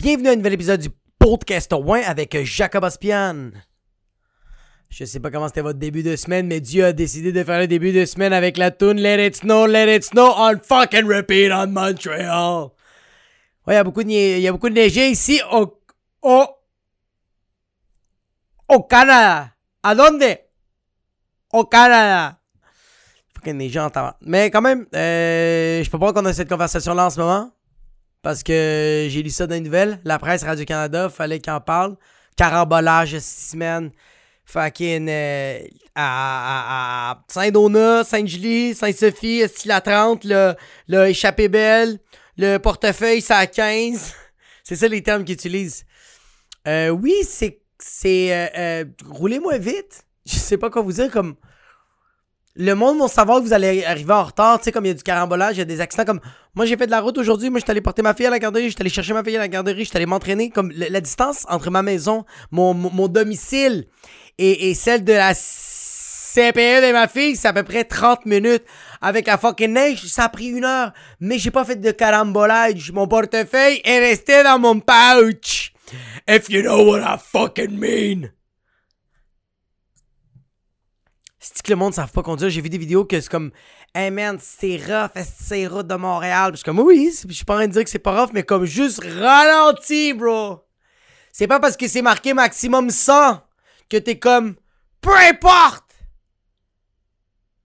Bienvenue à un nouvel épisode du podcast au avec Jacob Aspian. Je sais pas comment c'était votre début de semaine, mais Dieu a décidé de faire le début de semaine avec la tune Let It Snow, Let It Snow on fucking repeat on Montreal. Ouais, il y a beaucoup de, il y a beaucoup de neige ici au, au, au Canada. ¿A dónde? Au Canada. Fucking neige en. Mais quand même, euh, je peux pas qu'on ait cette conversation-là en ce moment. Parce que j'ai lu ça dans les nouvelles. La presse Radio-Canada, fallait qu'il en parle. Carambolage, semaine. Fucking. Euh, à, à, à Saint-Donat, Sainte-Julie, Sainte-Sophie, la 30, le, le échappé belle, le portefeuille, ça à 15. C'est ça les termes qu'ils utilisent. Euh, oui, c'est. C'est. Euh, euh, roulez moins vite. Je sais pas quoi vous dire, comme le monde va savoir que vous allez arriver en retard, tu sais, comme il y a du carambolage, il y a des accidents, comme moi j'ai fait de la route aujourd'hui, moi je suis allé porter ma fille à la garderie, je suis allé chercher ma fille à la garderie, je suis allé m'entraîner, comme la, distance entre ma maison, mon, mon, mon domicile et, et, celle de la CPE de ma fille, c'est à peu près 30 minutes. Avec la fucking neige, ça a pris une heure, mais j'ai pas fait de carambolage, mon portefeuille est resté dans mon pouch. If you know what I fucking mean. c'est que le monde ne savent pas conduire. J'ai vu des vidéos que c'est comme Hey man, c'est rough, c'est route de Montréal? Puis je suis comme oui, je suis pas en train de dire que c'est pas rough, mais comme juste ralenti, bro. C'est pas parce que c'est marqué maximum 100 que t'es comme peu importe.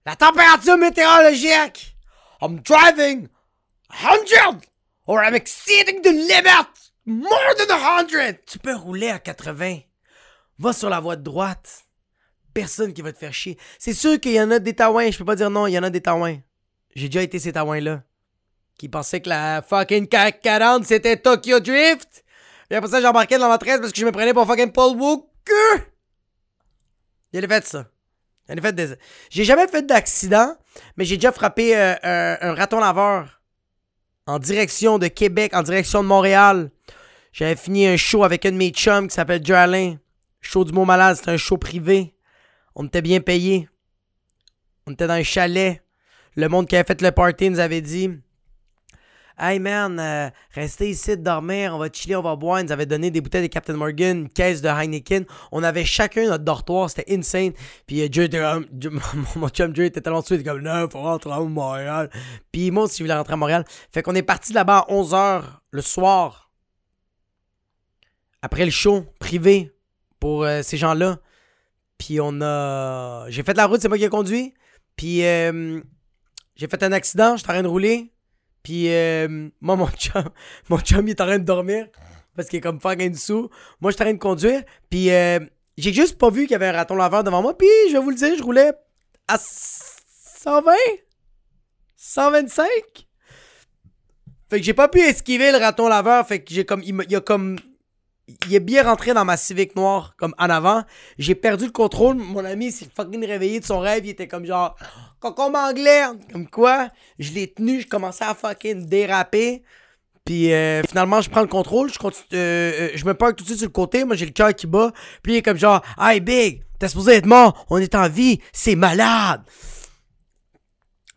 La température météorologique. I'm driving 100 or I'm exceeding the limit more than 100. Tu peux rouler à 80. Va sur la voie de droite personne qui va te faire chier. C'est sûr qu'il y en a des taouins, je peux pas dire non, il y en a des taouins. J'ai déjà été ces taouins-là. Qui pensaient que la fucking 40 c'était Tokyo Drift. Et après ça, j'embarquais dans la 13 parce que je me prenais pour fucking Paul Walker. Il a fait ça. Il a fait des... J'ai jamais fait d'accident, mais j'ai déjà frappé euh, un, un raton laveur en direction de Québec, en direction de Montréal. J'avais fini un show avec un de mes chums qui s'appelle Joe Show du mot malade, c'était un show privé. On était bien payés. On était dans un chalet. Le monde qui avait fait le party nous avait dit Hey man, euh, restez ici de dormir, on va chiller, on va boire. Ils nous avaient donné des bouteilles de Captain Morgan, une caisse de Heineken. On avait chacun notre dortoir, c'était insane. Puis euh, était mon chum Joe était tellement dessus, il était comme non, faut rentrer à Montréal. Puis moi aussi, je voulais rentrer à Montréal. Fait qu'on est parti là-bas à 11h le soir. Après le show privé pour euh, ces gens-là. Puis on a. J'ai fait la route, c'est moi qui ai conduit. Puis euh, j'ai fait un accident, j'étais en train de rouler. Puis euh, moi, mon chum, mon chum, il est en train de dormir. Parce qu'il est comme fucking sous. Moi, j'étais en train de conduire. Puis euh, j'ai juste pas vu qu'il y avait un raton laveur devant moi. Puis je vais vous le dire, je roulais à 120 125 Fait que j'ai pas pu esquiver le raton laveur. Fait que j'ai comme. Il, il a comme il est bien rentré dans ma Civic noire, comme en avant. J'ai perdu le contrôle. Mon ami s'est fucking réveillé de son rêve. Il était comme genre, cocon anglais. Comme quoi, je l'ai tenu, je commençais à fucking déraper. Puis euh, finalement, je prends le contrôle, je continue, euh, euh, je me parque tout de suite sur le côté, moi j'ai le cœur qui bat. Puis il est comme genre, hey big, t'es supposé être mort, on est en vie, c'est malade.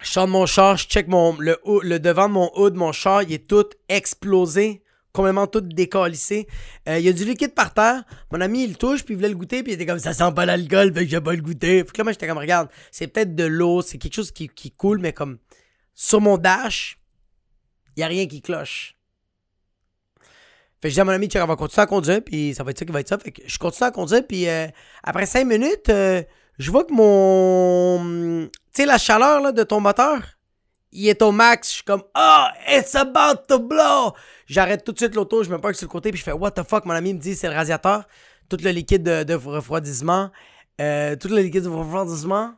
Je sors de mon char, je check mon, le, le devant de mon hood, mon char, il est tout explosé complètement tout décalissé. Euh, il y a du liquide par terre. Mon ami, il touche, puis il voulait le goûter, puis il était comme ça sent pas l'alcool, fait que j'ai pas le goûter. Puis là, moi, j'étais comme, regarde, c'est peut-être de l'eau, c'est quelque chose qui, qui coule, mais comme sur mon dash, il y a rien qui cloche. Fait que je dis à mon ami, on va continuer à conduire, puis ça va être ça qui va être ça. Fait que je continue à conduire, puis euh, après cinq minutes, euh, je vois que mon. Tu sais, la chaleur de ton moteur, il est au max. Je suis comme, oh, it's about to blow. J'arrête tout de suite l'auto, je me parque sur le côté, puis je fais, what the fuck, mon ami me dit, c'est le radiateur. Tout le liquide de, refroidissement. Euh, tout le liquide de refroidissement.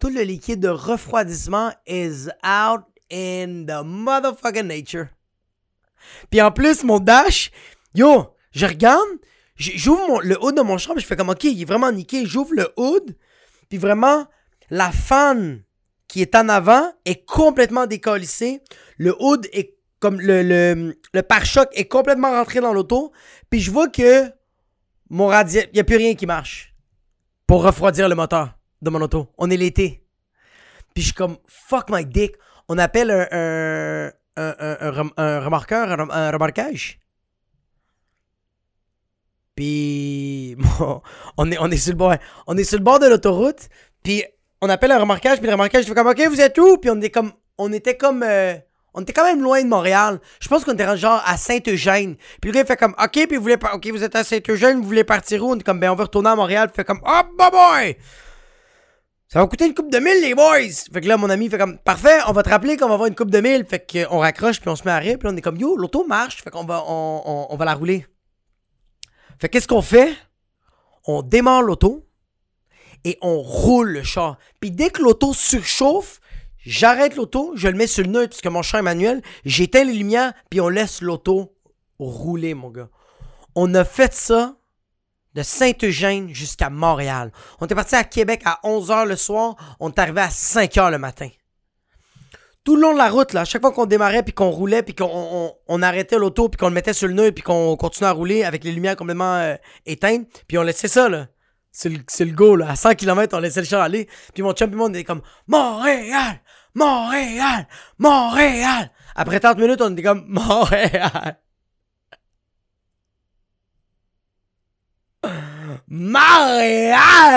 Tout le liquide de refroidissement is out in the motherfucking nature. Puis en plus, mon dash, yo, je regarde, j'ouvre le hood de mon chambre, je fais comme, ok, il est vraiment niqué. J'ouvre le hood, puis vraiment, la fan qui est en avant est complètement décollissée. Le hood est comme le, le, pare-choc est complètement rentré dans l'auto. Puis je vois que mon radiateur, il n'y a plus rien qui marche pour refroidir le moteur de mon auto. On est l'été. Puis je suis comme, fuck my dick. On appelle un, un, un, un, remorqueur, un, remorquage. Puis on est, on est sur le bord, on est sur le bord de l'autoroute. Puis on appelle un remorquage. Puis le remorquage fait comme OK, vous êtes où? Puis on est comme, on était comme, euh, on était quand même loin de Montréal. Je pense qu'on était genre à Saint-Eugène. Puis le gars il fait comme OK, puis vous voulez, OK, vous êtes à Saint-Eugène, vous voulez partir où? On est comme ben on veut retourner à Montréal. Puis il fait comme Oh bah boy ça va coûter une coupe de mille, les boys! Fait que là, mon ami fait comme, parfait, on va te rappeler qu'on va avoir une coupe de mille. Fait qu'on raccroche, puis on se met à rire, puis on est comme, yo, l'auto marche. Fait qu'on va, on va la rouler. Fait qu'est-ce qu'on fait? On démarre l'auto et on roule le char. Puis dès que l'auto surchauffe, j'arrête l'auto, je le mets sur le neutre, parce que mon char est manuel, j'éteins les lumières, puis on laisse l'auto rouler, mon gars. On a fait ça de Saint-Eugène jusqu'à Montréal. On était parti à Québec à 11h le soir, on est arrivé à 5h le matin. Tout le long de la route, là, à chaque fois qu'on démarrait, puis qu'on roulait, puis qu'on on, on arrêtait l'auto, puis qu'on le mettait sur le nœud, puis qu'on continuait à rouler avec les lumières complètement euh, éteintes, puis on laissait ça, là. C'est le, c'est le go, là. À 100 km, on laissait le char aller. Puis mon chum on était comme Montréal! Montréal! Montréal! Après 30 minutes, on était comme Montréal! Montréal!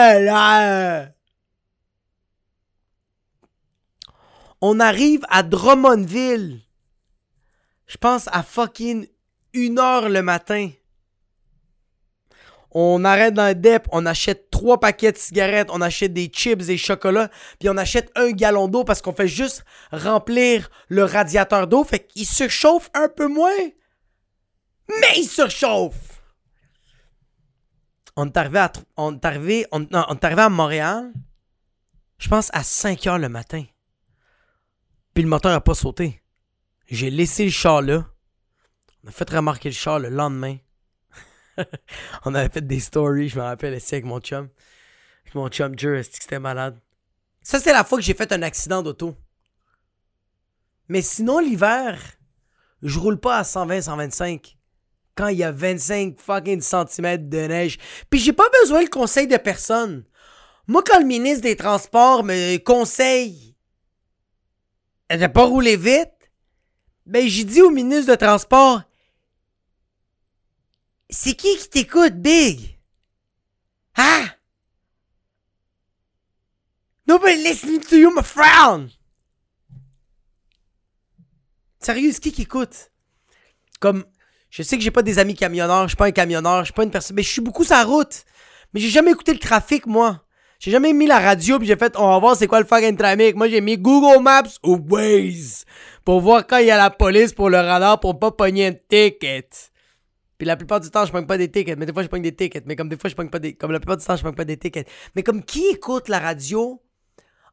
On arrive à Drummondville. Je pense à fucking une heure le matin. On arrête dans le dep, on achète trois paquets de cigarettes, on achète des chips, des chocolats, puis on achète un gallon d'eau parce qu'on fait juste remplir le radiateur d'eau, fait qu'il surchauffe un peu moins, mais il surchauffe. On est arrivé à, on est arrivé, on, à Montréal, je pense à 5 heures le matin. Puis le moteur a pas sauté. J'ai laissé le char là. On a fait remarquer le char le lendemain. On avait fait des stories, je me rappelle, ici avec mon chum. Avec mon chum Jer, c'était malade? Ça, c'était la fois que j'ai fait un accident d'auto. Mais sinon, l'hiver, je roule pas à 120-125 quand il y a 25 fucking centimètres de neige. Puis j'ai pas besoin le conseil de personne. Moi, quand le ministre des Transports me conseille de pas rouler vite, ben j'ai dit au ministre de Transport C'est qui qui t'écoute, Big? Hein? Nobody listening to you, my friend! Sérieux, c'est qui qui écoute? Comme, je sais que j'ai pas des amis camionneurs, je suis pas un camionneur, je suis pas une personne, mais je suis beaucoup sur la route. Mais j'ai jamais écouté le trafic, moi. J'ai jamais mis la radio puis j'ai fait, on va voir c'est quoi le fucking trafic. Moi, j'ai mis Google Maps ou Waze pour voir quand il y a la police pour le radar pour pas pogner un ticket. Puis la plupart du temps, je pogne pas des tickets, mais des fois, je pogne des tickets. Mais comme des fois, je pogne pas des. Comme la plupart du temps, je pogne pas des tickets. Mais comme qui écoute la radio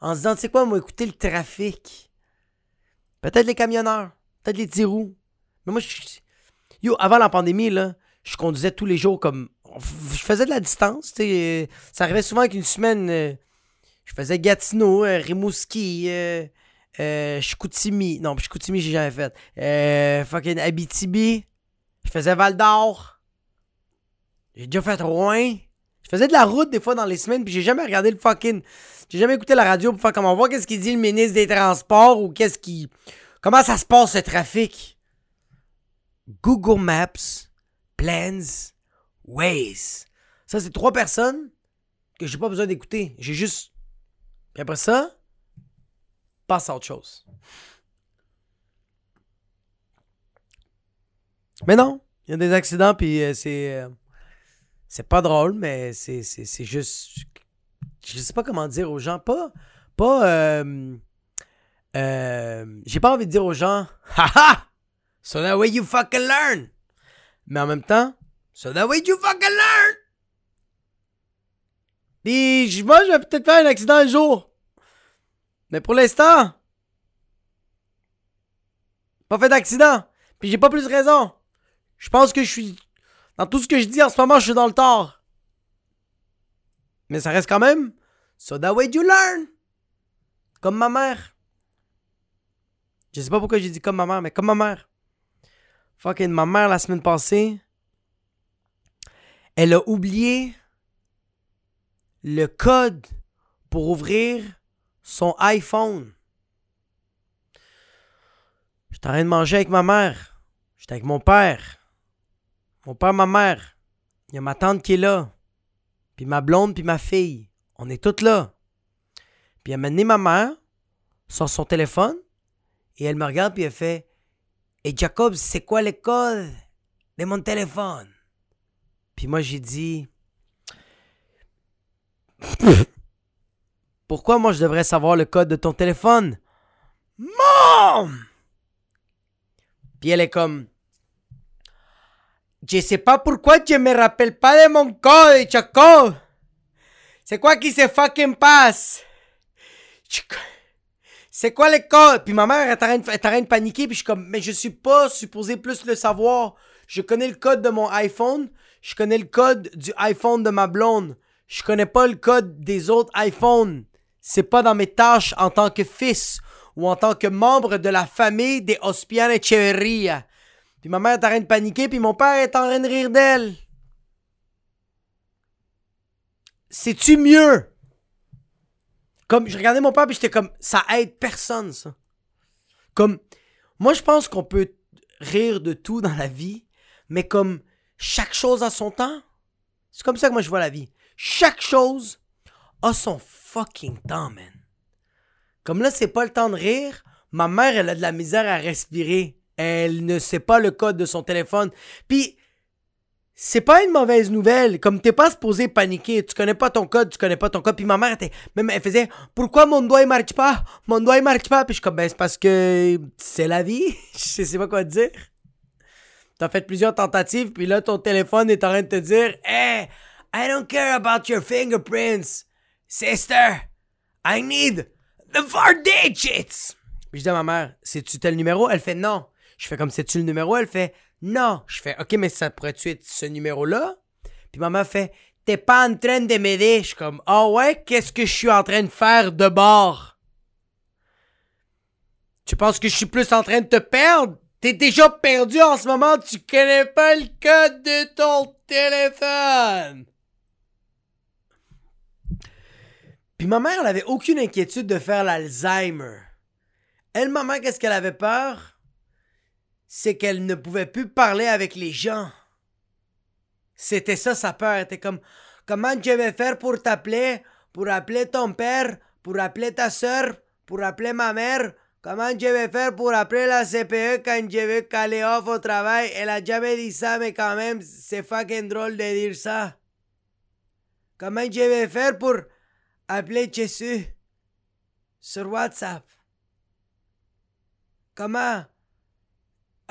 en se disant, tu sais quoi, moi, écouter le trafic? Peut-être les camionneurs, peut-être les petits roues. Mais moi, je. Yo, avant la pandémie, là, je conduisais tous les jours comme. Je faisais de la distance, sais. Ça arrivait souvent qu'une semaine, euh, je faisais Gatineau, euh, Rimouski, euh, euh, Chicoutimi. Non, Chicoutimi, j'ai jamais fait. Euh, fucking Abitibi. Je faisais Val d'Or. J'ai déjà fait Rouen. Je faisais de la route des fois dans les semaines, puis j'ai jamais regardé le fucking. J'ai jamais écouté la radio pour faire comment voir qu'est-ce qu'il dit le ministre des Transports ou qu'est-ce qui. Comment ça se passe ce trafic? Google Maps, Plans, Waze. Ça, c'est trois personnes que j'ai pas besoin d'écouter. J'ai juste. Puis après ça, passe à autre chose. Mais non, il y a des accidents, puis euh, c'est. euh, c'est pas drôle, mais c'est, juste. Je sais pas comment dire aux gens. Pas. Pas. euh, j'ai pas envie de dire aux gens. Haha! So that way you fucking learn! Mais en même temps, so that way you fucking learn! Puis, moi, je vais peut-être faire un accident un jour. Mais pour l'instant, pas fait d'accident. Puis j'ai pas plus raison. Je pense que je suis. Dans tout ce que je dis en ce moment, je suis dans le tort. Mais ça reste quand même. So that way you learn. Comme ma mère. Je sais pas pourquoi j'ai dit comme ma mère, mais comme ma mère. Fucking ma mère la semaine passée. Elle a oublié le code pour ouvrir son iPhone. J'étais en train de manger avec ma mère. J'étais avec mon père. Mon père, ma mère. Il y a ma tante qui est là. Puis ma blonde, puis ma fille. On est toutes là. Puis elle m'a amené ma mère sur son téléphone et elle me regarde puis elle fait Et Jacob, c'est quoi le code de mon téléphone? Puis moi j'ai dit Pourquoi moi je devrais savoir le code de ton téléphone? Mom! Puis elle est comme Je sais pas pourquoi je me rappelle pas de mon code, Jacob. C'est quoi qui se fucking passe? C'est quoi le code? Puis ma mère est en train de paniquer, puis je suis comme, mais je suis pas supposé plus le savoir. Je connais le code de mon iPhone, je connais le code du iPhone de ma blonde. Je connais pas le code des autres iPhones. C'est pas dans mes tâches en tant que fils ou en tant que membre de la famille des Ospian Echeverria. Puis ma mère est en train de paniquer, puis mon père est en train de rire d'elle. C'est-tu mieux? Comme, je regardais mon père, puis j'étais comme, ça aide personne, ça. Comme, moi, je pense qu'on peut rire de tout dans la vie, mais comme, chaque chose a son temps. C'est comme ça que moi, je vois la vie. Chaque chose a son fucking temps, man. Comme là, c'est pas le temps de rire. Ma mère, elle a de la misère à respirer. Elle ne sait pas le code de son téléphone. Puis, c'est pas une mauvaise nouvelle. Comme t'es pas supposé paniquer. Tu connais pas ton code, tu connais pas ton code. Puis ma mère, elle faisait Pourquoi mon doigt il marche pas? Mon doigt il marche pas? Puis je suis comme Ben, c'est parce que c'est la vie. je sais pas quoi te dire. T'as fait plusieurs tentatives. Puis là, ton téléphone est en train de te dire Hey, I don't care about your fingerprints. Sister, I need the four digits. Puis je dis à ma mère C'est-tu tel numéro? Elle fait Non. Je fais comme C'est-tu le numéro? Elle fait non. Je fais, OK, mais ça pourrait-tu être ce numéro-là? Puis maman fait, t'es pas en train de m'aider. Je suis comme, ah oh ouais, qu'est-ce que je suis en train de faire de bord? Tu penses que je suis plus en train de te perdre? T'es déjà perdu en ce moment, tu connais pas le code de ton téléphone. Puis ma mère, elle avait aucune inquiétude de faire l'Alzheimer. Elle, maman, qu'est-ce qu'elle avait peur? C'est qu'elle ne pouvait plus parler avec les gens. C'était ça sa peur. Comme Comment je vais faire pour t'appeler, pour appeler ton père, pour appeler ta soeur, pour appeler ma mère? Comment je vais faire pour appeler la CPE quand je vais caler off au travail? Elle a jamais dit ça, mais quand même, c'est fucking drôle de dire ça. Comment je vais faire pour appeler Jésus sur WhatsApp? Comment?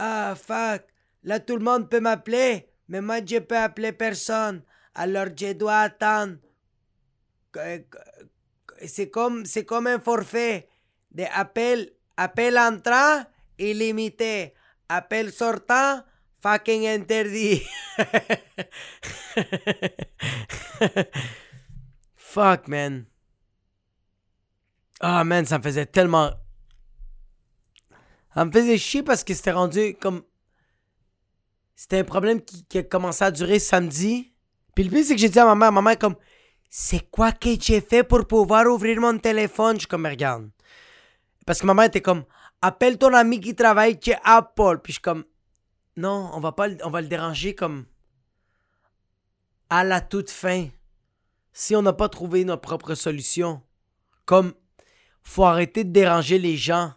Ah, fuck. Là, tout le monde peut m'appeler, mais moi, je peux appeler personne. Alors, je dois attendre. C'est comme, c'est comme un forfait de appel, appel entrant illimité. Appel sortant, fucking interdit. Fuck, man. Ah, man, ça me faisait tellement ça me faisait chier parce que c'était rendu comme. C'était un problème qui, a commencé à durer samedi. Puis le pire, c'est que j'ai dit à ma mère, ma mère, comme, c'est quoi que j'ai fait pour pouvoir ouvrir mon téléphone? Je suis comme, regarde. Parce que ma mère était comme, appelle ton ami qui travaille chez Apple. Puis je suis comme, non, on va pas, on va le déranger comme à la toute fin. Si on n'a pas trouvé notre propre solution. Comme, faut arrêter de déranger les gens.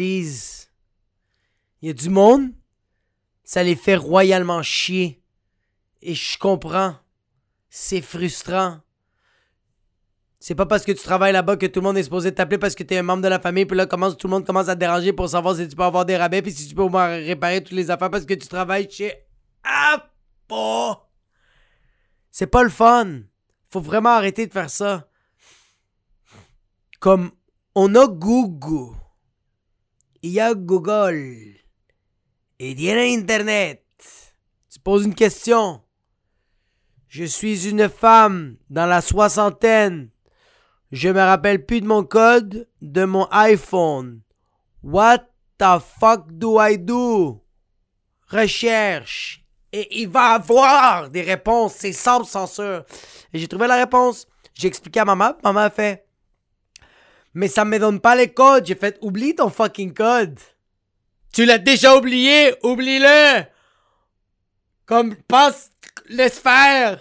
Il y a du monde, ça les fait royalement chier. Et je comprends. C'est frustrant. C'est pas parce que tu travailles là-bas que tout le monde est supposé t'appeler parce que tu es un membre de la famille. Puis là, tout le monde commence à déranger pour savoir si tu peux avoir des rabais. Puis si tu peux au réparer toutes les affaires parce que tu travailles chez Apple. C'est pas le fun. Faut vraiment arrêter de faire ça. Comme on a Google il y a Google. Il y a Internet. Tu poses une question. Je suis une femme dans la soixantaine. Je me rappelle plus de mon code de mon iPhone. What the fuck do I do? Recherche. Et il va avoir des réponses. C'est sans censure. Et j'ai trouvé la réponse. J'ai expliqué à maman. Maman a fait mais ça me donne pas les codes. J'ai fait, oublie ton fucking code. Tu l'as déjà oublié, oublie-le. Comme, passe, laisse faire.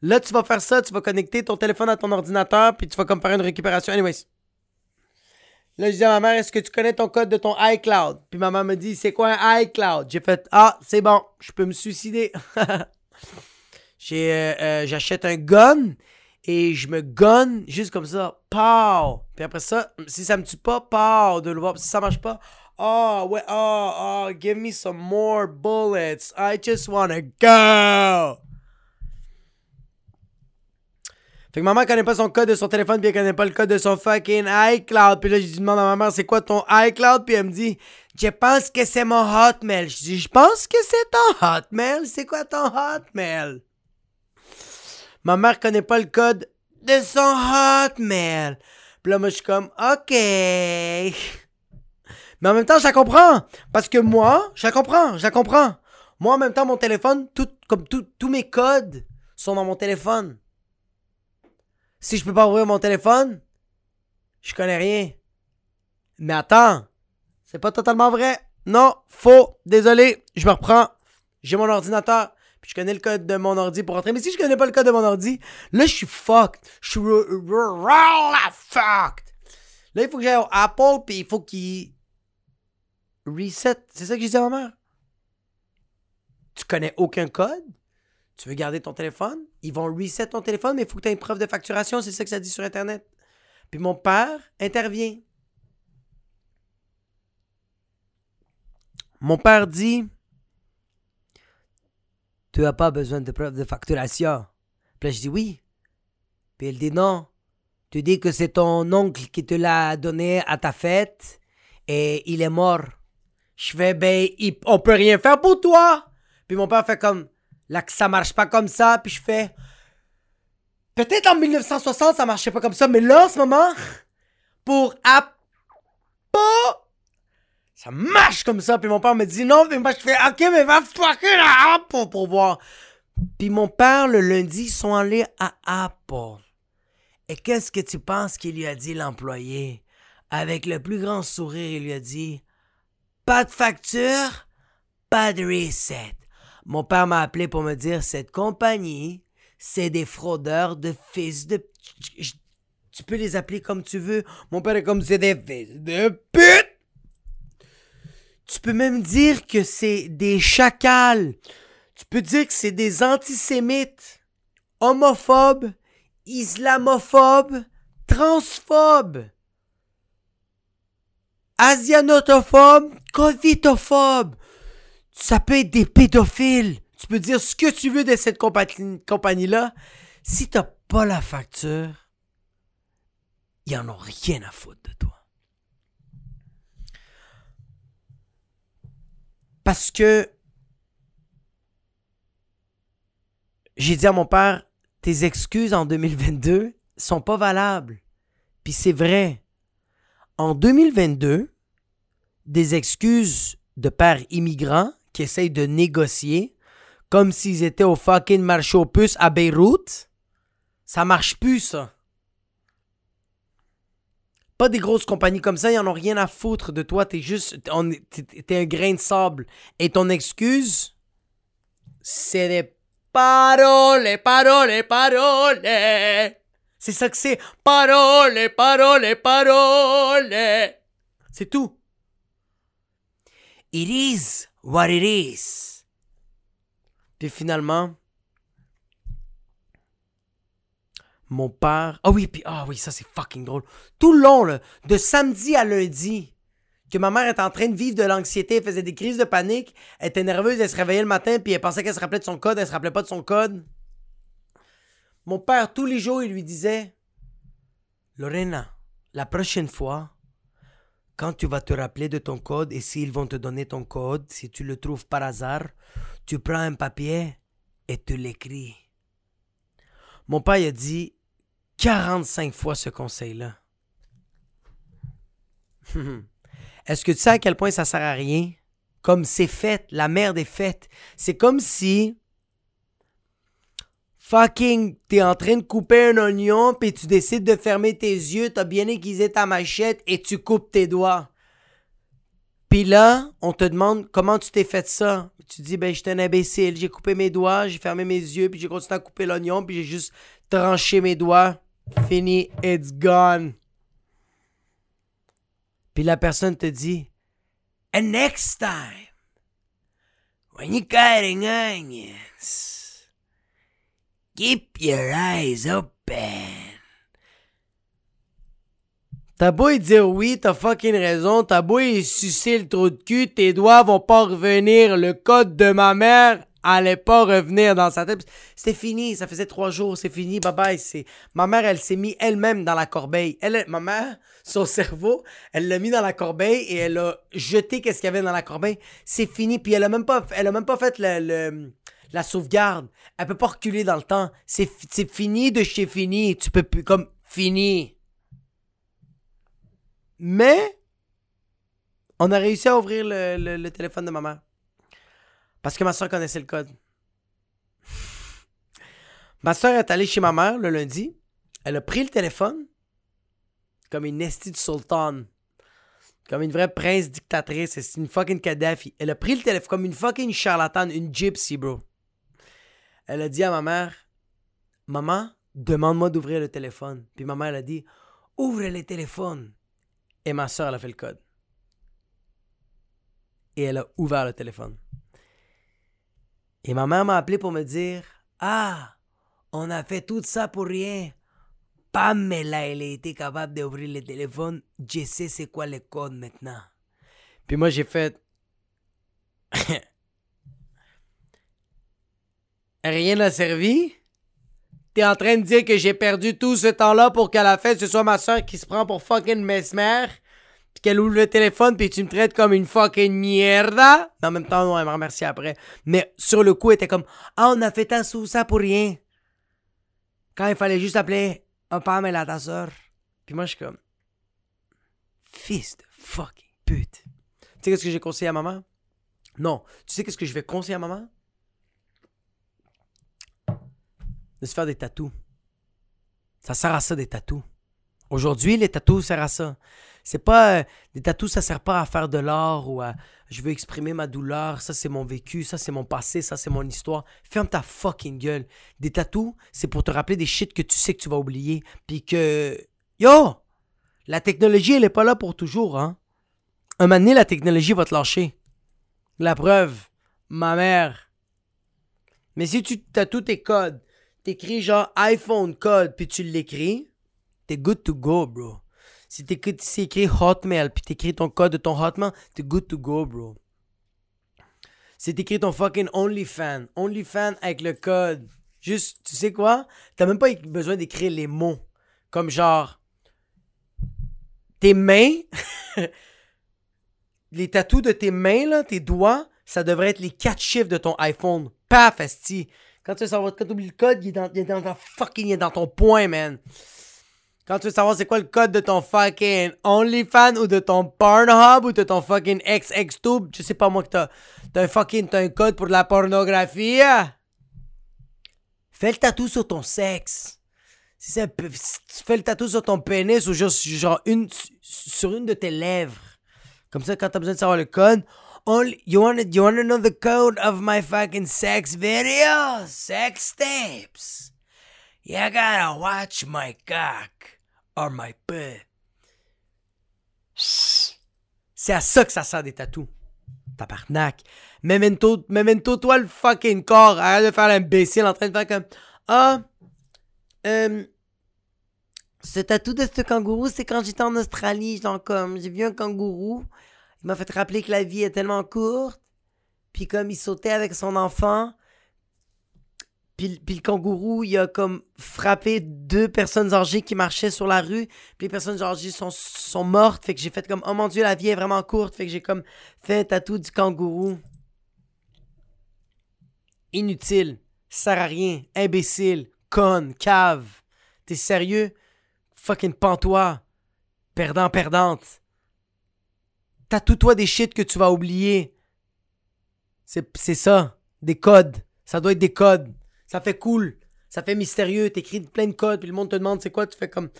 Là, tu vas faire ça, tu vas connecter ton téléphone à ton ordinateur, puis tu vas comme faire une récupération. Anyways. Là, je dis à ma mère, est-ce que tu connais ton code de ton iCloud? Puis ma mère me dit, c'est quoi un iCloud? J'ai fait, ah, c'est bon, je peux me suicider. Euh, euh, j'achète un gun et je me gonne juste comme ça. Pow! Puis après ça, si ça me tue pas, pow! De voir. Si ça marche pas, oh, ouais, oh, oh, give me some more bullets. I just wanna go! Fait que maman connaît pas son code de son téléphone, puis elle connaît pas le code de son fucking iCloud. Puis là, je demande à ma mère, c'est quoi ton iCloud? Puis elle me dit, je pense que c'est mon Hotmail. Je dis, je pense que c'est ton Hotmail. C'est quoi ton Hotmail? Ma mère connaît pas le code de son Hotmail. Puis là, moi, je suis comme, OK. Mais en même temps, je la comprends. Parce que moi, je la comprends, je la comprends. Moi, en même temps, mon téléphone, tout, comme tous mes codes sont dans mon téléphone. Si je peux pas ouvrir mon téléphone, je connais rien. Mais attends, c'est pas totalement vrai. Non, faux. Désolé, je me reprends. J'ai mon ordinateur. Puis je connais le code de mon ordi pour rentrer. Mais si je connais pas le code de mon ordi, là, je suis fucked. Je suis fucked. Là, il faut que j'aille au Apple, puis il faut qu'il reset. C'est ça que je disais à ma mère. Tu connais aucun code? Tu veux garder ton téléphone? Ils vont reset ton téléphone, mais il faut que tu aies une preuve de facturation. C'est ça que ça dit sur Internet. Puis mon père intervient. Mon père dit Tu n'as pas besoin de preuve de facturation. Puis je dis oui. Puis il dit non. Tu dis que c'est ton oncle qui te l'a donné à ta fête et il est mort. Je fais ben, on peut rien faire pour toi. Puis mon père fait comme Là, que ça marche pas comme ça, puis je fais. Peut-être en 1960, ça marchait pas comme ça, mais là, en ce moment, pour Apple, ça marche comme ça. Puis mon père me dit non, mais moi, je fais ok, mais va fucker à Apple pour voir. Puis mon père, le lundi, ils sont allés à Apple. Et qu'est-ce que tu penses qu'il lui a dit l'employé? Avec le plus grand sourire, il lui a dit Pas de facture, pas de reset. Mon père m'a appelé pour me dire cette compagnie, c'est des fraudeurs de fils de. Tu peux les appeler comme tu veux. Mon père est comme c'est des fils de pute. Tu peux même dire que c'est des chacals. Tu peux dire que c'est des antisémites, homophobes, islamophobes, transphobes, asianotophobes, covidophobes. Ça peut être des pédophiles. Tu peux dire ce que tu veux de cette compagnie-là. Si t'as pas la facture, ils en ont rien à foutre de toi. Parce que j'ai dit à mon père, tes excuses en 2022 sont pas valables. Puis c'est vrai. En 2022, des excuses de père immigrant qui essayent de négocier comme s'ils étaient au fucking marché aux à Beyrouth. Ça marche plus, ça. Pas des grosses compagnies comme ça, ils en ont rien à foutre de toi. T'es juste. T'es un grain de sable. Et ton excuse, c'est des paroles, paroles, paroles. C'est ça que c'est. Paroles, paroles, paroles. C'est tout. It is what it is. Puis finalement, mon père. Ah oui, puis ah oui, ça c'est fucking drôle. Tout le long, de samedi à lundi, que ma mère était en train de vivre de l'anxiété, faisait des crises de panique, elle était nerveuse, elle se réveillait le matin, puis elle pensait qu'elle se rappelait de son code, elle se rappelait pas de son code. Mon père, tous les jours, il lui disait Lorena, la prochaine fois, quand tu vas te rappeler de ton code et s'ils vont te donner ton code, si tu le trouves par hasard, tu prends un papier et tu l'écris. Mon père a dit 45 fois ce conseil-là. Est-ce que tu sais à quel point ça sert à rien? Comme c'est fait, la merde est faite. C'est comme si fucking, t'es en train de couper un oignon, puis tu décides de fermer tes yeux, t'as bien aiguisé ta machette et tu coupes tes doigts. Puis là, on te demande comment tu t'es fait ça? Tu dis, ben, j'étais un imbécile, j'ai coupé mes doigts, j'ai fermé mes yeux, puis j'ai continué à couper l'oignon, puis j'ai juste tranché mes doigts. Fini, it's gone. Puis la personne te dit, and next time, when you're cutting onions, keep your eyes open. T'as beau y dire oui, t'as fucking raison, t'as beau y sucer le trou de cul, tes doigts vont pas revenir, le code de ma mère allait pas revenir dans sa tête. C'était fini, ça faisait trois jours, c'est fini, bye bye. C'est... Ma mère, elle s'est mis elle-même dans la corbeille. Elle, ma mère, son cerveau, elle l'a mis dans la corbeille et elle a jeté qu'est-ce qu'il y avait dans la corbeille. C'est fini, puis elle a même pas, elle a même pas fait le, la sauvegarde. Elle peut pas reculer dans le temps. C'est, c'est fini de chez fini. Tu peux plus, comme, fini. Mais, on a réussi à ouvrir le, téléphone de ma mère. Parce que ma soeur connaissait le code. ma soeur est allée chez ma mère le lundi. Elle a pris le téléphone comme une estie de sultan. Comme une vraie prince dictatrice. C'est une fucking Kadhafi. Elle a pris le téléphone comme une fucking charlatane, une gypsy, bro. Elle a dit à ma mère Maman, demande-moi d'ouvrir le téléphone. Puis ma mère a dit Ouvre le téléphone. Et ma soeur, elle a fait le code. Et elle a ouvert le téléphone. Et ma mère m'a appelé pour me dire Ah, on a fait tout ça pour rien. Pamela, elle a été capable d'ouvrir le téléphone. Je sais c'est quoi le code maintenant. Puis moi, j'ai fait. Rien n'a servi? T'es en train de dire que j'ai perdu tout ce temps-là pour qu'à la fin, ce soit ma soeur qui se prend pour fucking mesmer, puis qu'elle ouvre le téléphone, puis tu me traites comme une fucking mierda? Mais en même temps, non, elle m'a remercié après. Mais sur le coup, elle était comme Ah, on a fait un sous ça pour rien. Quand il fallait juste appeler un père, mais là, ta soeur. Puis moi, je suis comme Fils de fucking pute. Tu sais qu'est-ce que j'ai conseillé à maman? Non. Tu sais qu'est-ce que je vais conseiller à maman? De se faire des tatous. Ça sert à ça, des tatous. Aujourd'hui, les tatous servent à ça. C'est pas. Euh, des tatous, ça sert pas à faire de l'art ou à. Je veux exprimer ma douleur, ça c'est mon vécu, ça c'est mon passé, ça c'est mon histoire. Ferme ta fucking gueule. Des tatous, c'est pour te rappeler des shit que tu sais que tu vas oublier. Puis que. Yo! La technologie, elle est pas là pour toujours, hein. Un moment donné, la technologie va te lâcher. La preuve, ma mère. Mais si tu tatoues tes codes, t'écris genre iPhone code, puis tu l'écris, t'es good to go, bro. Si t'écris écrit Hotmail, puis t'écris ton code de ton Hotmail, t'es good to go, bro. Si t'écris ton fucking OnlyFan, OnlyFan avec le code, juste, tu sais quoi? T'as même pas besoin d'écrire les mots. Comme genre, tes mains, les tatous de tes mains, là, tes doigts, ça devrait être les quatre chiffres de ton iPhone. Paf, asti. Quand tu veux savoir, quand tu oublies le code, il est, dans, dans ton fucking, il dans ton point, man. Quand tu veux savoir c'est quoi le code de ton fucking OnlyFans ou de ton Pornhub ou de ton fucking XXTube, je sais pas moi que t'as, t'as un fucking, t'as un code pour la pornographie. Fais le tatou sur ton sexe. Si, tu fais le tatou sur ton pénis ou juste genre une, sur une de tes lèvres. Comme ça, quand t'as besoin de savoir le code, only you wanna you wanna know the code of my fucking sex video? Sex tapes. You gotta watch my cock or my butt. C'est à ça que ça sert des tatous. Tabarnak. Memento, memento, toi le fucking corps. Arrête de faire l'imbécile en train de faire comme. Ah. Euh, ce tatou de ce kangourou, c'est quand j'étais en Australie. Genre, comme, j'ai vu un kangourou. Il m'a fait rappeler que la vie est tellement courte. Puis comme il sautait avec son enfant, puis, le kangourou, il a comme frappé deux personnes âgées qui marchaient sur la rue. Puis les personnes âgées sont, mortes. Fait que j'ai fait comme, oh mon dieu, la vie est vraiment courte. Fait que j'ai comme fait un tatou du kangourou. Inutile. Sert à rien. Imbécile. Conne. Cave. T'es sérieux? Fucking pantois. Perdant, perdante. Tatoue-toi des shit que tu vas oublier. C'est ça. Des codes. Ça doit être des codes. Ça fait cool. Ça fait mystérieux. T'écris plein de codes, puis le monde te demande c'est quoi? Tu fais comme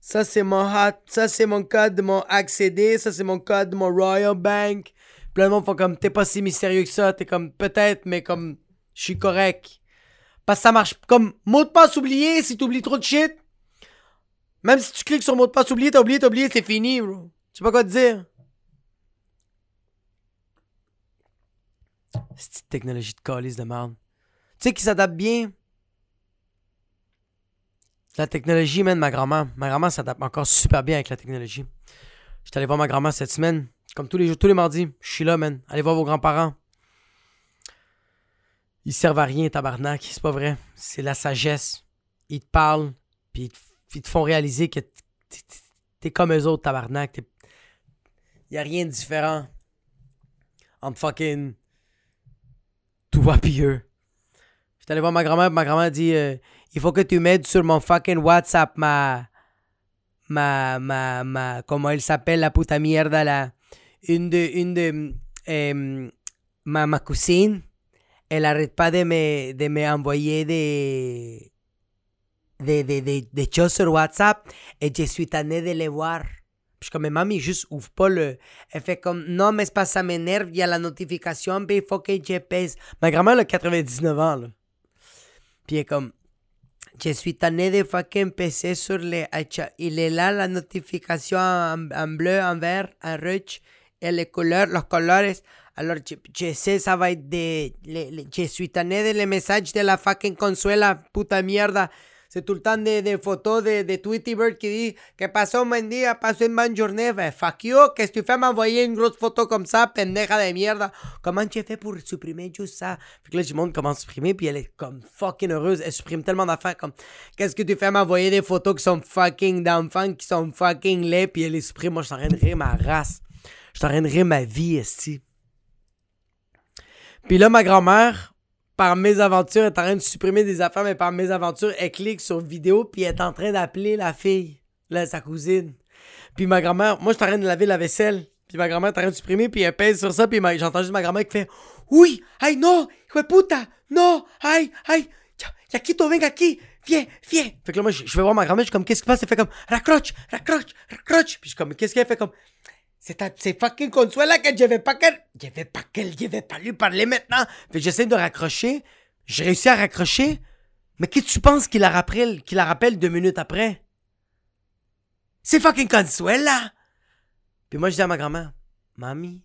ça, c'est mon hat. Ça, c'est mon code de mon accéder. Ça, c'est mon code de mon Royal Bank. Puis le monde font comme, t'es pas si mystérieux que ça. T'es comme, peut-être, mais comme, je suis correct. Parce que ça marche comme mot de passe oublié si t'oublies trop de shit. Même si tu cliques sur mot de passe oublié, t'as oublié, t'as oublié, c'est fini, bro. Sais pas quoi te dire. Cette technologie de calice de merde. Tu sais qui s'adapte bien? La technologie, man, ma grand-mère. Ma grand-mère s'adapte encore super bien avec la technologie. J'étais allé voir ma grand-mère cette semaine. Comme tous les jours, tous les mardis. Je suis là, man. Allez voir vos grands-parents. Ils servent à rien, tabarnak. C'est pas vrai. C'est la sagesse. Ils te parlent, puis ils te font réaliser que t'es comme eux autres, tabarnak. Y a rien de différent entre fucking toi pis eux. J'étais allé voir ma grand-mère, ma grand-mère dit euh, Il faut que tu m'aides sur mon fucking WhatsApp, ma. Ma. Ma. ma comment elle s'appelle, la puta mierda, la. Une de. Une de. Ma, ma cousine elle arrête pas de me, de me envoyer des, des, des, des, des choses sur WhatsApp et je suis tanné de les voir. Puis comme, mami, juste ouvre pas le. Elle fait comme, non, mais c'est pas ça m'énerve, il y a la notification, puis il faut que je pèse. Ma grand-mère, a 99 ans, là. Puis comme, je suis tanné de fucking PC sur les. Il est là la notification en, bleu, en vert, en rouge, et les couleurs, los colores. Alors, je, sais, ça va être de. Le, je suis tanné de le message de la fucking consuela, puta mierda. C'est tout le temps des de photos de, de Tweety Bird qui dit que pasó un día, pasó une bonne journée. Ben, fuck you, qu'est-ce que tu fais m'envoyer une grosse photo comme ça, pendeja de mierda. Comment tu fais pour supprimer juste ça? Fait que là, je montre comment supprimer, puis elle est comme fucking heureuse. Elle supprime tellement d'affaires comme qu'est-ce que tu fais m'envoyer des photos qui sont fucking d'enfants, qui sont fucking laids, puis elle les supprime. Moi, je suis ma race. Je suis ma vie, esti. Puis là, ma grand-mère, par mes aventures, est en train de supprimer des affaires, mais par mes aventures, elle clique sur vidéo, puis elle est en train d'appeler la fille, là, sa cousine. Puis ma grand-mère, moi, je suis en train de laver la vaisselle. Puis ma grand-mère est en train de supprimer, puis elle pèse sur ça, puis j'entends juste ma grand-mère qui fait Oui, ay, non, de puta, non, ay, ay, Yaquito, venga aquí, viens, viens. Fait que là, moi, je, vais voir ma grand-mère, je suis comme, qu'est-ce qui se passe? Elle fait comme, raccroche, raccroche, raccroche. Puis je suis comme, qu'est-ce qu'elle fait comme, c'est fucking Consuela que je vais pas qu'elle. Je vais pas qu'elle. Je vais pas lui parler maintenant. Fait j'essaie de raccrocher. J'ai réussi à raccrocher. Mais qui tu penses qu'il la rappelle, qu'il la rappelle deux minutes après? C'est fucking Consuela! Puis moi, je dis à ma grand-mère, Mamie,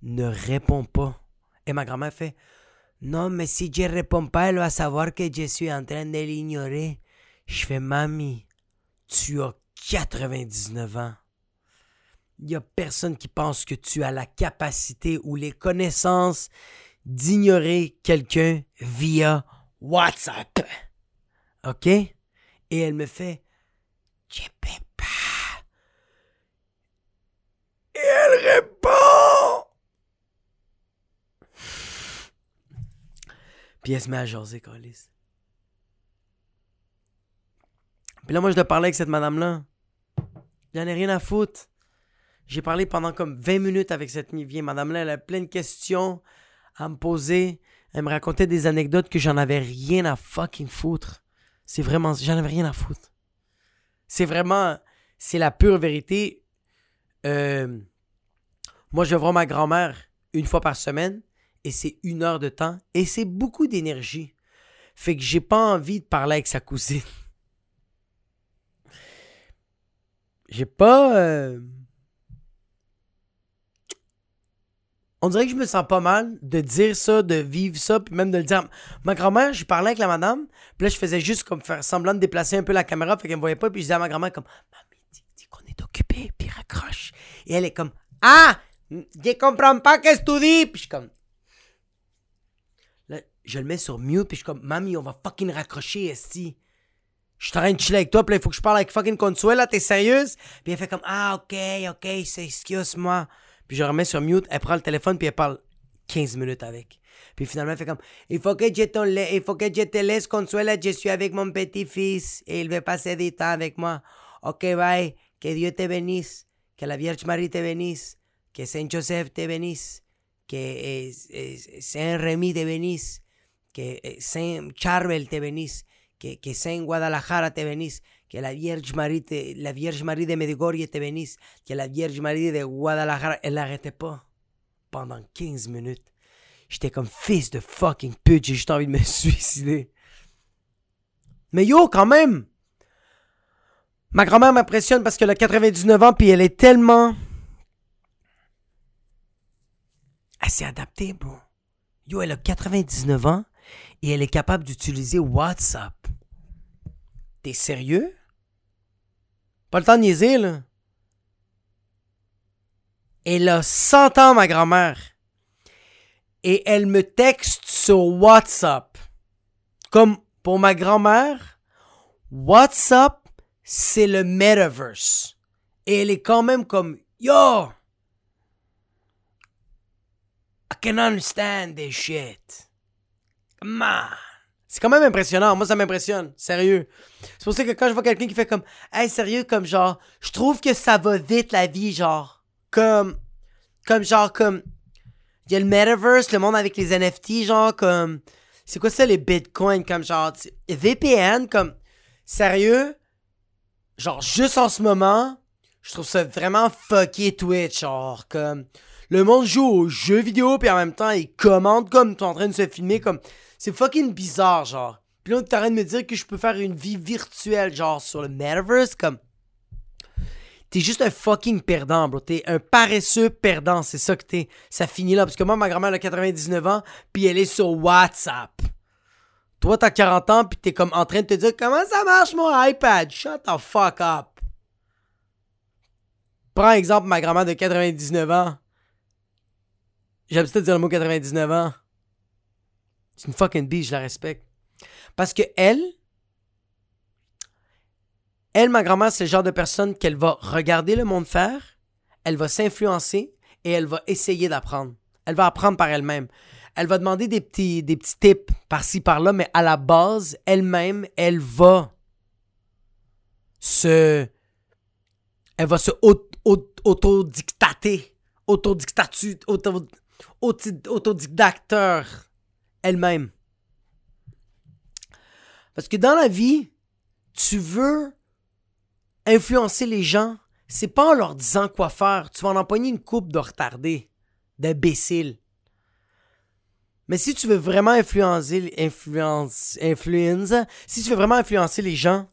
ne réponds pas. Et ma grand-mère fait, non, mais si je réponds pas, elle va savoir que je suis en train de l'ignorer. Je fais, Mamie, tu as 99 ans. Il n'y a personne qui pense que tu as la capacité ou les connaissances d'ignorer quelqu'un via WhatsApp. OK? Et elle me fait Je peux pas. Et elle répond. Puis elle se met à jaser, Colis. Puis là, moi, je dois parler avec cette madame-là. J'en ai rien à foutre. J'ai parlé pendant comme 20 minutes avec cette vieille madame-là. Elle a plein de questions à me poser. Elle me racontait des anecdotes que j'en avais rien à fucking foutre. C'est vraiment, j'en avais rien à foutre. C'est vraiment, c'est la pure vérité. Euh, moi, je voir ma grand-mère une fois par semaine et c'est une heure de temps et c'est beaucoup d'énergie. Fait que j'ai pas envie de parler avec sa cousine. J'ai pas. Euh, on dirait que je me sens pas mal de dire ça, de vivre ça, puis même de le dire. Ma grand-mère, je parlais avec la madame, puis là, je faisais juste comme faire semblant de déplacer un peu la caméra, fait qu'elle me voyait pas, puis je disais à ma grand-mère comme Mamie, dis, qu'on est occupé, puis raccroche. Et elle est comme Ah, je comprends pas qu'est-ce que tu dis, puis je suis comme. Là, je le mets sur mute, puis je suis comme Mamie, on va fucking raccrocher, esti. Je suis en train de chiller avec toi, puis là, il faut que je parle avec fucking Consuela, t'es sérieuse? Puis elle fait comme Ah, ok, ok, excuse-moi. Puis je remets sur mute, elle prend le téléphone, puis elle parle 15 minutes avec. Puis finalement, elle fait comme Il faut que je te, il faut que je laisse, Consuela, je suis avec mon petit-fils et il veut passer du temps avec moi. Ok, bye. Que Dieu te bénisse. Que la Vierge Marie te bénisse. Que Saint Joseph te bénisse. Que eh, eh, Saint Remy te bénisse. Que eh, Saint Charbel te bénisse. Que Saint Guadalajara te bénisse que la Vierge Marie, la Vierge Marie de Medjugorje te bénisse, que la Vierge Marie de Guadalajara, elle n'arrêtait pas. pendant 15 minutes. J'étais comme fils de fucking pute, j'ai juste envie de me suicider. Mais yo, quand même! Ma grand-mère m'impressionne parce qu'elle a 99 ans, puis elle est tellement. Elle s'est adaptée, bro. Yo, elle a 99 ans et elle est capable d'utiliser WhatsApp. T'es sérieux? Pas le temps de niaiser, là. Elle a 100 ans, ma grand-mère. Et elle me texte sur WhatsApp. Comme pour ma grand-mère, WhatsApp, c'est le metaverse. Et elle est quand même comme, yo, I can understand this shit. Come on. C'est quand même impressionnant. Moi, ça m'impressionne. Sérieux. C'est pour ça que quand je vois quelqu'un qui fait comme, hey, sérieux, comme genre, je trouve que ça va vite la vie, genre. Comme, comme genre, comme, il y a le metaverse, le monde avec les NFT, genre, comme, c'est quoi ça, les bitcoins, comme genre, VPN, comme, sérieux, genre, juste en ce moment, je trouve ça vraiment fucké Twitch, genre, comme, le monde joue aux jeux vidéo, puis en même temps, il commente comme tu es en train de se filmer, comme, c'est fucking bizarre, genre. Puis là, t'es en train de me dire que je peux faire une vie virtuelle, genre, sur le metaverse, comme, T'es juste un fucking perdant, bro. T'es un paresseux perdant. C'est ça que t'es. Ça finit là. Parce que moi, ma grand-mère a 99 ans, puis elle est sur WhatsApp. Toi, t'as 40 ans, puis t'es comme en train de te dire comment ça marche mon iPad? Shut the fuck up. Prends exemple ma grand-mère de 99 ans. J'aime ça dire le mot 99 ans. C'est une fucking bille, je la respecte. Parce que elle, elle, ma grand-mère, c'est le genre de personne qu'elle va regarder le monde faire, elle va s'influencer et elle va essayer d'apprendre. Elle va apprendre par elle-même. Elle va demander des petits, des petits tips par-ci, par-là, mais à la base, elle-même, elle va se. Elle va se autodictater. Autodictature. Auto, autodidacteur elle-même. Parce que dans la vie, tu veux influencer les gens, c'est pas en leur disant quoi faire. Tu vas en empoigner une coupe de retardés, d'imbéciles. Mais si tu veux vraiment influencer, influence, influence, si tu veux vraiment influencer les gens,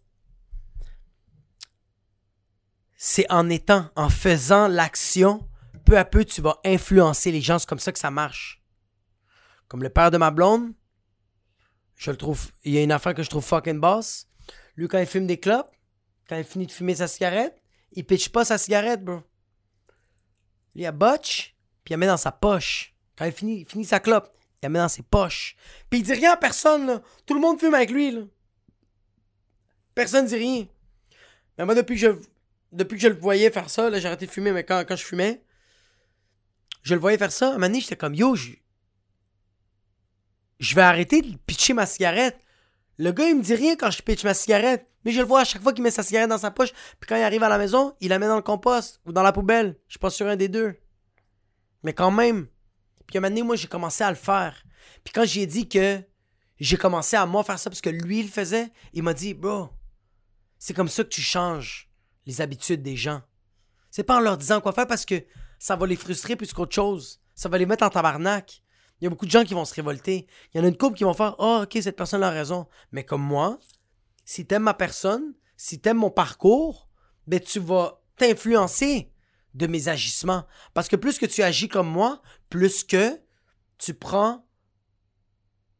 c'est en étant, en faisant l'action, peu à peu, tu vas influencer les gens. C'est comme ça que ça marche. Comme le père de ma blonde, je le trouve, il y a une affaire que je trouve fucking boss. Lui, quand il fume des clopes, quand il finit de fumer sa cigarette, il pitch pas sa cigarette, bro. Il y a botch, puis il la met dans sa poche. Quand il finit, il finit sa clope, il la met dans ses poches. Puis il dit rien à personne, là. Tout le monde fume avec lui, là. Personne dit rien. Mais moi, depuis que je, le voyais faire ça, j'ai arrêté de fumer, mais quand je fumais, je le voyais faire ça. À un moment donné, j'étais comme, yo, je, vais arrêter de pitcher ma cigarette. Le gars, il me dit rien quand je pitch ma cigarette. Mais je le vois à chaque fois qu'il met sa cigarette dans sa poche. Puis quand il arrive à la maison, il la met dans le compost ou dans la poubelle. Je suis pas sur un des deux. Mais quand même. Puis à un moment donné, moi, j'ai commencé à le faire. Puis quand j'ai dit que j'ai commencé à moi faire ça parce que lui, il le faisait, il m'a dit, bro, c'est comme ça que tu changes les habitudes des gens. C'est pas en leur disant quoi faire parce que ça va les frustrer plus qu'autre chose. Ça va les mettre en tabarnak. Il y a beaucoup de gens qui vont se révolter. Il y en a une couple qui vont faire Oh, ok, cette personne a raison. Mais comme moi, si t'aimes ma personne, si t'aimes mon parcours, ben tu vas t'influencer de mes agissements. Parce que plus que tu agis comme moi, plus que tu prends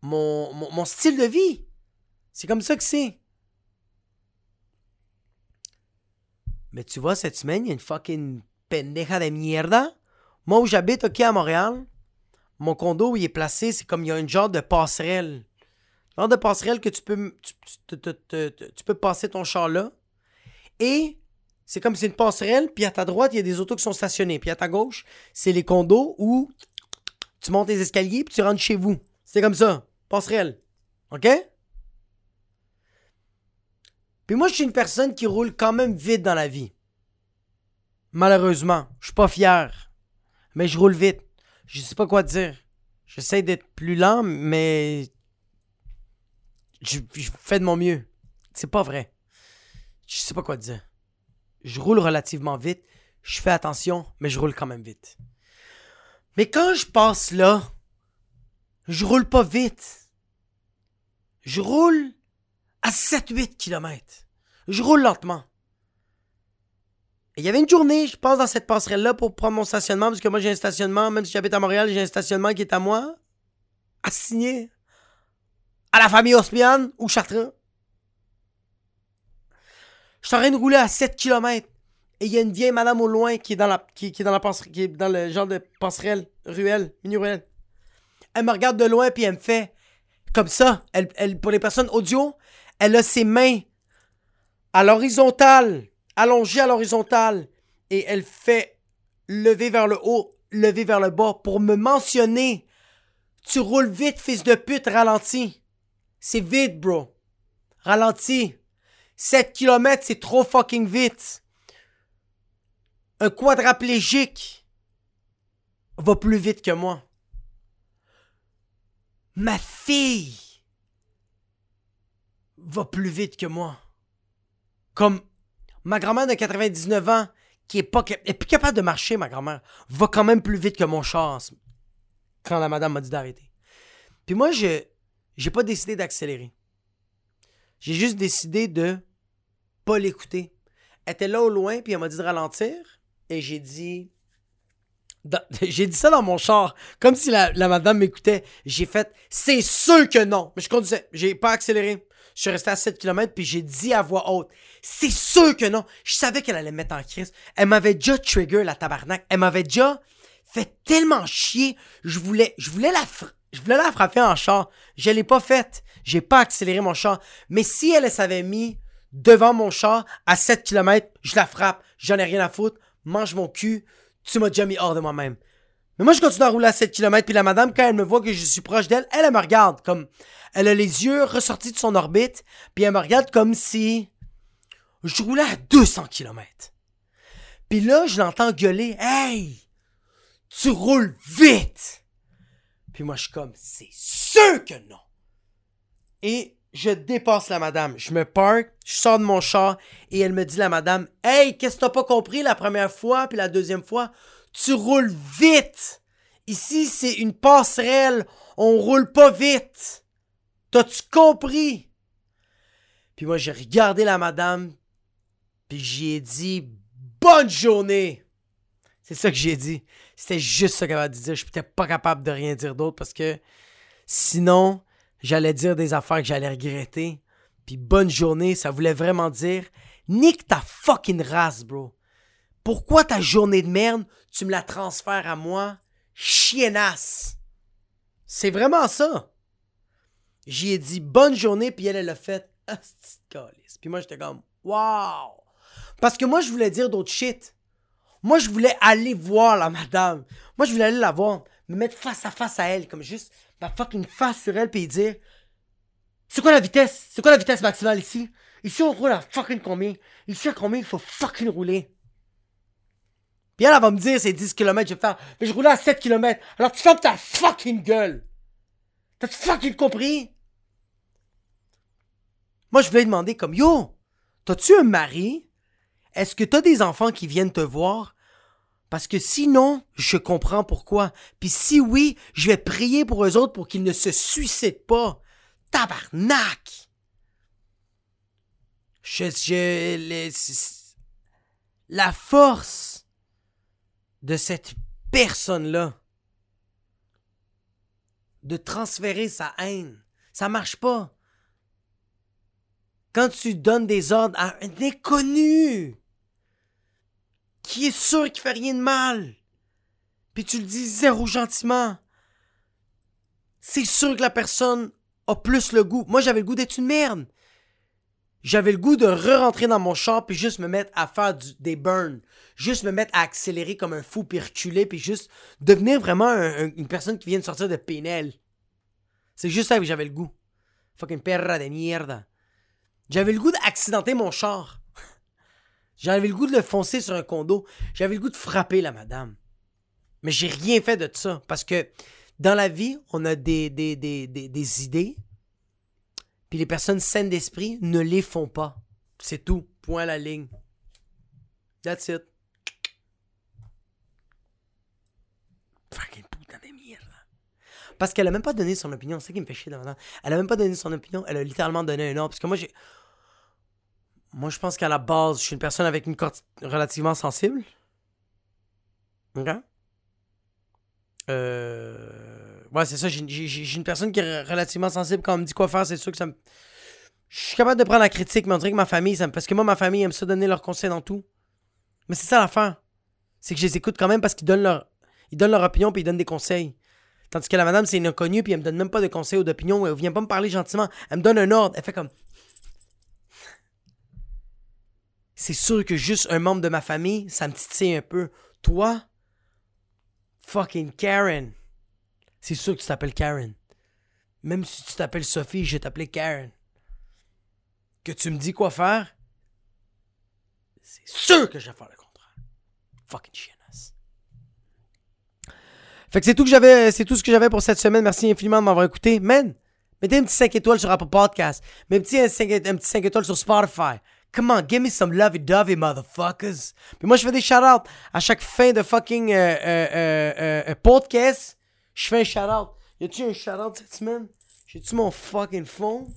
mon, mon, style de vie. C'est comme ça que c'est. Mais tu vois, cette semaine, il y a une fucking pendeja de mierda. Moi où j'habite, ok, à Montréal, mon condo où il est placé, c'est comme il y a une genre de passerelle. Genre de passerelle que tu peux, tu, peux passer ton char là. Et c'est comme c'est une passerelle, puis à ta droite, il y a des autos qui sont stationnées. Puis à ta gauche, c'est les condos où tu montes les escaliers, puis tu rentres chez vous. C'est comme ça. Passerelle. OK? Puis moi, je suis une personne qui roule quand même vite dans la vie. Malheureusement. Je suis pas fier. Mais je roule vite. Je sais pas quoi dire. J'essaie d'être plus lent, mais je, fais de mon mieux. C'est pas vrai. Je sais pas quoi dire. Je roule relativement vite. Je fais attention, mais je roule quand même vite. Mais quand je passe là, je roule pas vite. Je roule à 7-8 km. Je roule lentement. Il y avait une journée, je passe dans cette passerelle-là pour prendre mon stationnement, parce que moi j'ai un stationnement, même si j'habite à Montréal, j'ai un stationnement qui est à moi, assigné à la famille Ospian ou Chartrand. Je suis en train de rouler à 7 km. Et il y a une vieille madame au loin qui est dans la, qui, est dans la qui est dans le genre de passerelle, ruelle, mini-ruelle. Elle me regarde de loin puis elle me fait comme ça. Elle, elle, pour les personnes audio, elle a ses mains à l'horizontale, allongées à l'horizontale. Et elle fait lever vers le haut, lever vers le bas pour me mentionner. Tu roules vite, fils de pute, ralentis. C'est vite, bro. Ralentis. 7 km, c'est trop fucking vite un quadraplégique va plus vite que moi. Ma fille va plus vite que moi. Comme ma grand-mère de 99 ans, qui est pas plus capable de marcher, ma grand-mère, va quand même plus vite que mon char quand la madame m'a dit d'arrêter. Puis moi, je j'ai pas décidé d'accélérer. J'ai juste décidé de pas l'écouter. Elle était là au loin, puis elle m'a dit de ralentir et j'ai dit. J'ai dit ça dans mon char, comme si la, madame m'écoutait. J'ai fait, c'est sûr que non. Mais je conduisais, j'ai pas accéléré. Je suis resté à 7 km, puis j'ai dit à voix haute, c'est sûr que non. Je savais qu'elle allait me mettre en crise. Elle m'avait déjà trigger, la tabarnak. Elle m'avait déjà fait tellement chier. Je voulais, je voulais la, je voulais la frapper en char. Je l'ai pas faite. J'ai pas accéléré mon char. Mais si elle s'avait mis devant mon char à 7 km, je la frappe. J'en ai rien à foutre mange mon cul, tu m'as déjà mis hors de moi-même. Mais moi, je continue à rouler à 7 km, puis la madame, quand elle me voit que je suis proche d'elle, elle, me regarde comme... Elle a les yeux ressortis de son orbite, puis elle me regarde comme si... Je roulais à 200 km. Puis là, je l'entends gueuler « Hey! Tu roules vite! » Puis moi, je suis comme « C'est sûr que non! » Et je dépasse la madame. Je me parque, je sors de mon char et elle me dit, la madame, Hey, qu'est-ce que t'as pas compris la première fois puis la deuxième fois? Tu roules vite! Ici, c'est une passerelle. On roule pas vite. T'as-tu compris? Puis moi, j'ai regardé la madame, puis j'ai dit, bonne journée! C'est ça que j'ai dit. C'était juste ça qu'elle m'a dit. Je n'étais pas capable de rien dire d'autre parce que sinon, j'allais dire des affaires que j'allais regretter. Puis bonne journée, ça voulait vraiment dire nique ta fucking race, bro. Pourquoi ta journée de merde, tu me la transfères à moi? Chiennasse. C'est vraiment ça. J'y ai dit bonne journée, puis elle, elle a fait Puis moi, j'étais comme wow. Parce que moi, je voulais dire d'autres shit. Moi, je voulais aller voir la madame. Moi, je voulais aller la voir, me mettre face à face à elle, comme juste ma fucking face sur elle puis dire C'est quoi la vitesse? C'est quoi la vitesse maximale ici? Ici on roule à fucking combien? Ici à combien il faut fucking rouler? Puis elle, elle va me dire c'est 10 km, je vais faire Mais je roulais à 7 km. Alors tu fermes ta fucking gueule T'as fucking compris? Moi je voulais demander comme Yo, t'as-tu un mari? Est-ce que t'as des enfants qui viennent te voir? Parce que sinon, je comprends pourquoi. Puis si oui, je vais prier pour eux autres pour qu'ils ne se suicident pas. Tabarnak! Je, je, la force de cette personne-là de transférer sa haine, ça marche pas. Quand tu donnes des ordres à un inconnu, qui est sûr qu'il fait rien de mal. Puis tu le dis zéro gentiment. C'est sûr que la personne a plus le goût. Moi, j'avais le goût d'être une merde. J'avais le goût de re-rentrer dans mon char puis juste me mettre à faire des burns. Juste me mettre à accélérer comme un fou puis reculer puis juste devenir vraiment une personne qui vient de sortir de Pénel. C'est juste ça que j'avais le goût. Fucking perra de mierda. J'avais le goût d'accidenter mon char. J'avais le goût de le foncer sur un condo. J'avais le goût de frapper la madame. Mais j'ai rien fait de ça. Parce que dans la vie, on a des, des idées. Puis les personnes saines d'esprit ne les font pas. C'est tout. Point à la ligne. That's it. Fucking putain de. Parce qu'elle a même pas donné son opinion. C'est ça qui me fait chier maintenant. Elle a même pas donné son opinion. Elle a littéralement donné un ordre. Parce que moi, j'ai. Moi, je pense qu'à la base, je suis une personne avec une corde relativement sensible. OK? Euh... Ouais, c'est ça. J'ai une personne qui est relativement sensible. Quand on me dit quoi faire, c'est sûr que ça me. Je suis capable de prendre la critique, mais on dirait que ma famille, ça me... parce que moi, ma famille aime ça donner leurs conseils dans tout. Mais c'est ça l'affaire. C'est que je les écoute quand même parce qu'ils donnent leur, donnent leur opinion puis ils donnent des conseils. Tandis que la madame, c'est une inconnue puis elle me donne même pas de conseils ou d'opinion. Elle vient pas me parler gentiment. Elle me donne un ordre. Elle fait comme. C'est sûr que juste un membre de ma famille, ça me titille un peu. Toi, fucking Karen. C'est sûr que tu t'appelles Karen. Même si tu t'appelles Sophie, je vais t'appeler Karen. Que tu me dis quoi faire, c'est sûr que je vais faire le contraire. Fucking chiennasse. Fait que c'est tout que j'avais, c'est tout ce que j'avais pour cette semaine. Merci infiniment de m'avoir écouté. Man, mettez un petit 5 étoiles sur Apple Podcast. Mettez un, 5, un petit 5 étoiles sur Spotify. Come on, give me some lovey-dovey, motherfuckers. Puis moi, je fais des shout-outs. À chaque fin de fucking euh, euh, euh, podcast, je fais un shout-out. Y a-tu un shout-out cette semaine? J'ai-tu mon fucking phone?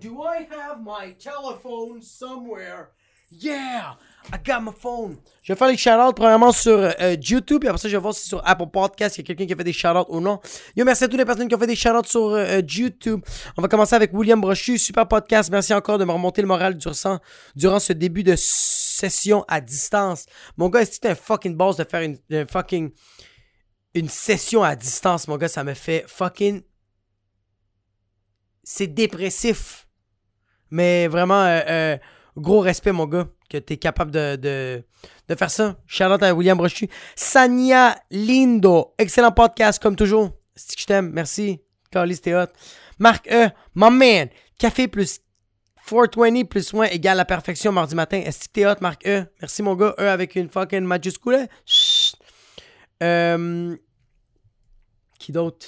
Do I have my telephone somewhere? Yeah! I got my phone. Je vais faire les shout-outs premièrement sur euh, YouTube, et après ça, je vais voir si sur Apple Podcast, il y a quelqu'un qui a fait des shout-outs ou non. Yo, merci à toutes les personnes qui ont fait des shout-outs sur euh, YouTube. On va commencer avec William Brochu, super podcast. Merci encore de me remonter le moral durant, durant ce début de session à distance. Mon gars, est-ce que un fucking boss de faire une, un fucking une session à distance, mon gars, ça me fait fucking. C'est dépressif. Mais vraiment, euh, euh, gros respect, mon gars, que t'es capable de, de, de faire ça. Charlotte à William Brochu. Sania Lindo, excellent podcast, comme toujours. Que je t'aime, merci. Carlis, t'es hot. Marc E, my man, café plus 420 plus soin égale la perfection mardi matin. Est-ce que t'es hot, Marc E? Merci, mon gars. E avec une fucking majuscule. Chut. Euh, qui d'autre?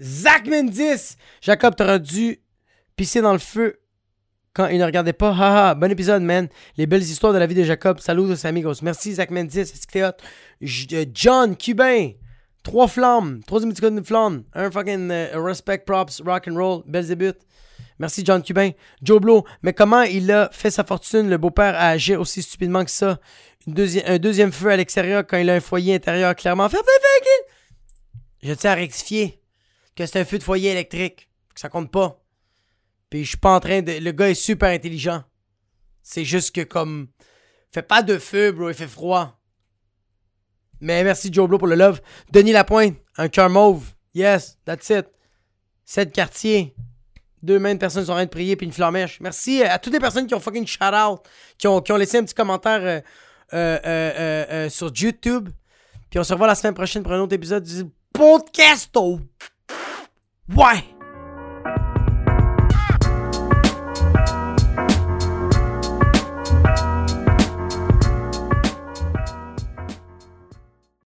Zach Mendes! Jacob, t'aurais dû pisser dans le feu quand il ne regardait pas. Haha, bon épisode, man. Les belles histoires de la vie de Jacob. Salut aux amigos. Merci, Zach hot? J- euh, John Cubain. Trois flammes. Troisième petit de flamme. Un fucking euh, respect, props, rock and roll. Belles débuts. Merci, John Cubain. Joe Blow. Mais comment il a fait sa fortune, le beau-père, à agir aussi stupidement que ça? Un deuxième feu à l'extérieur quand il a un foyer intérieur clairement fait. Je tiens à rectifier que c'est un feu de foyer électrique. Que ça compte pas. Puis je suis pas en train de. Le gars est super intelligent. C'est juste que comme. Fait pas de feu, bro, il fait froid. Mais merci Joe Blow pour le love. Denis Lapointe, un cœur mauve. Yes, that's it. Sept quartiers. Deux de personnes sont en train de prier puis une flamèche. Merci à toutes les personnes qui ont fucking shout out, qui ont, qui ont laissé un petit commentaire euh, euh, euh, sur YouTube. Puis on se revoit la semaine prochaine pour un autre épisode du podcast. Ouais!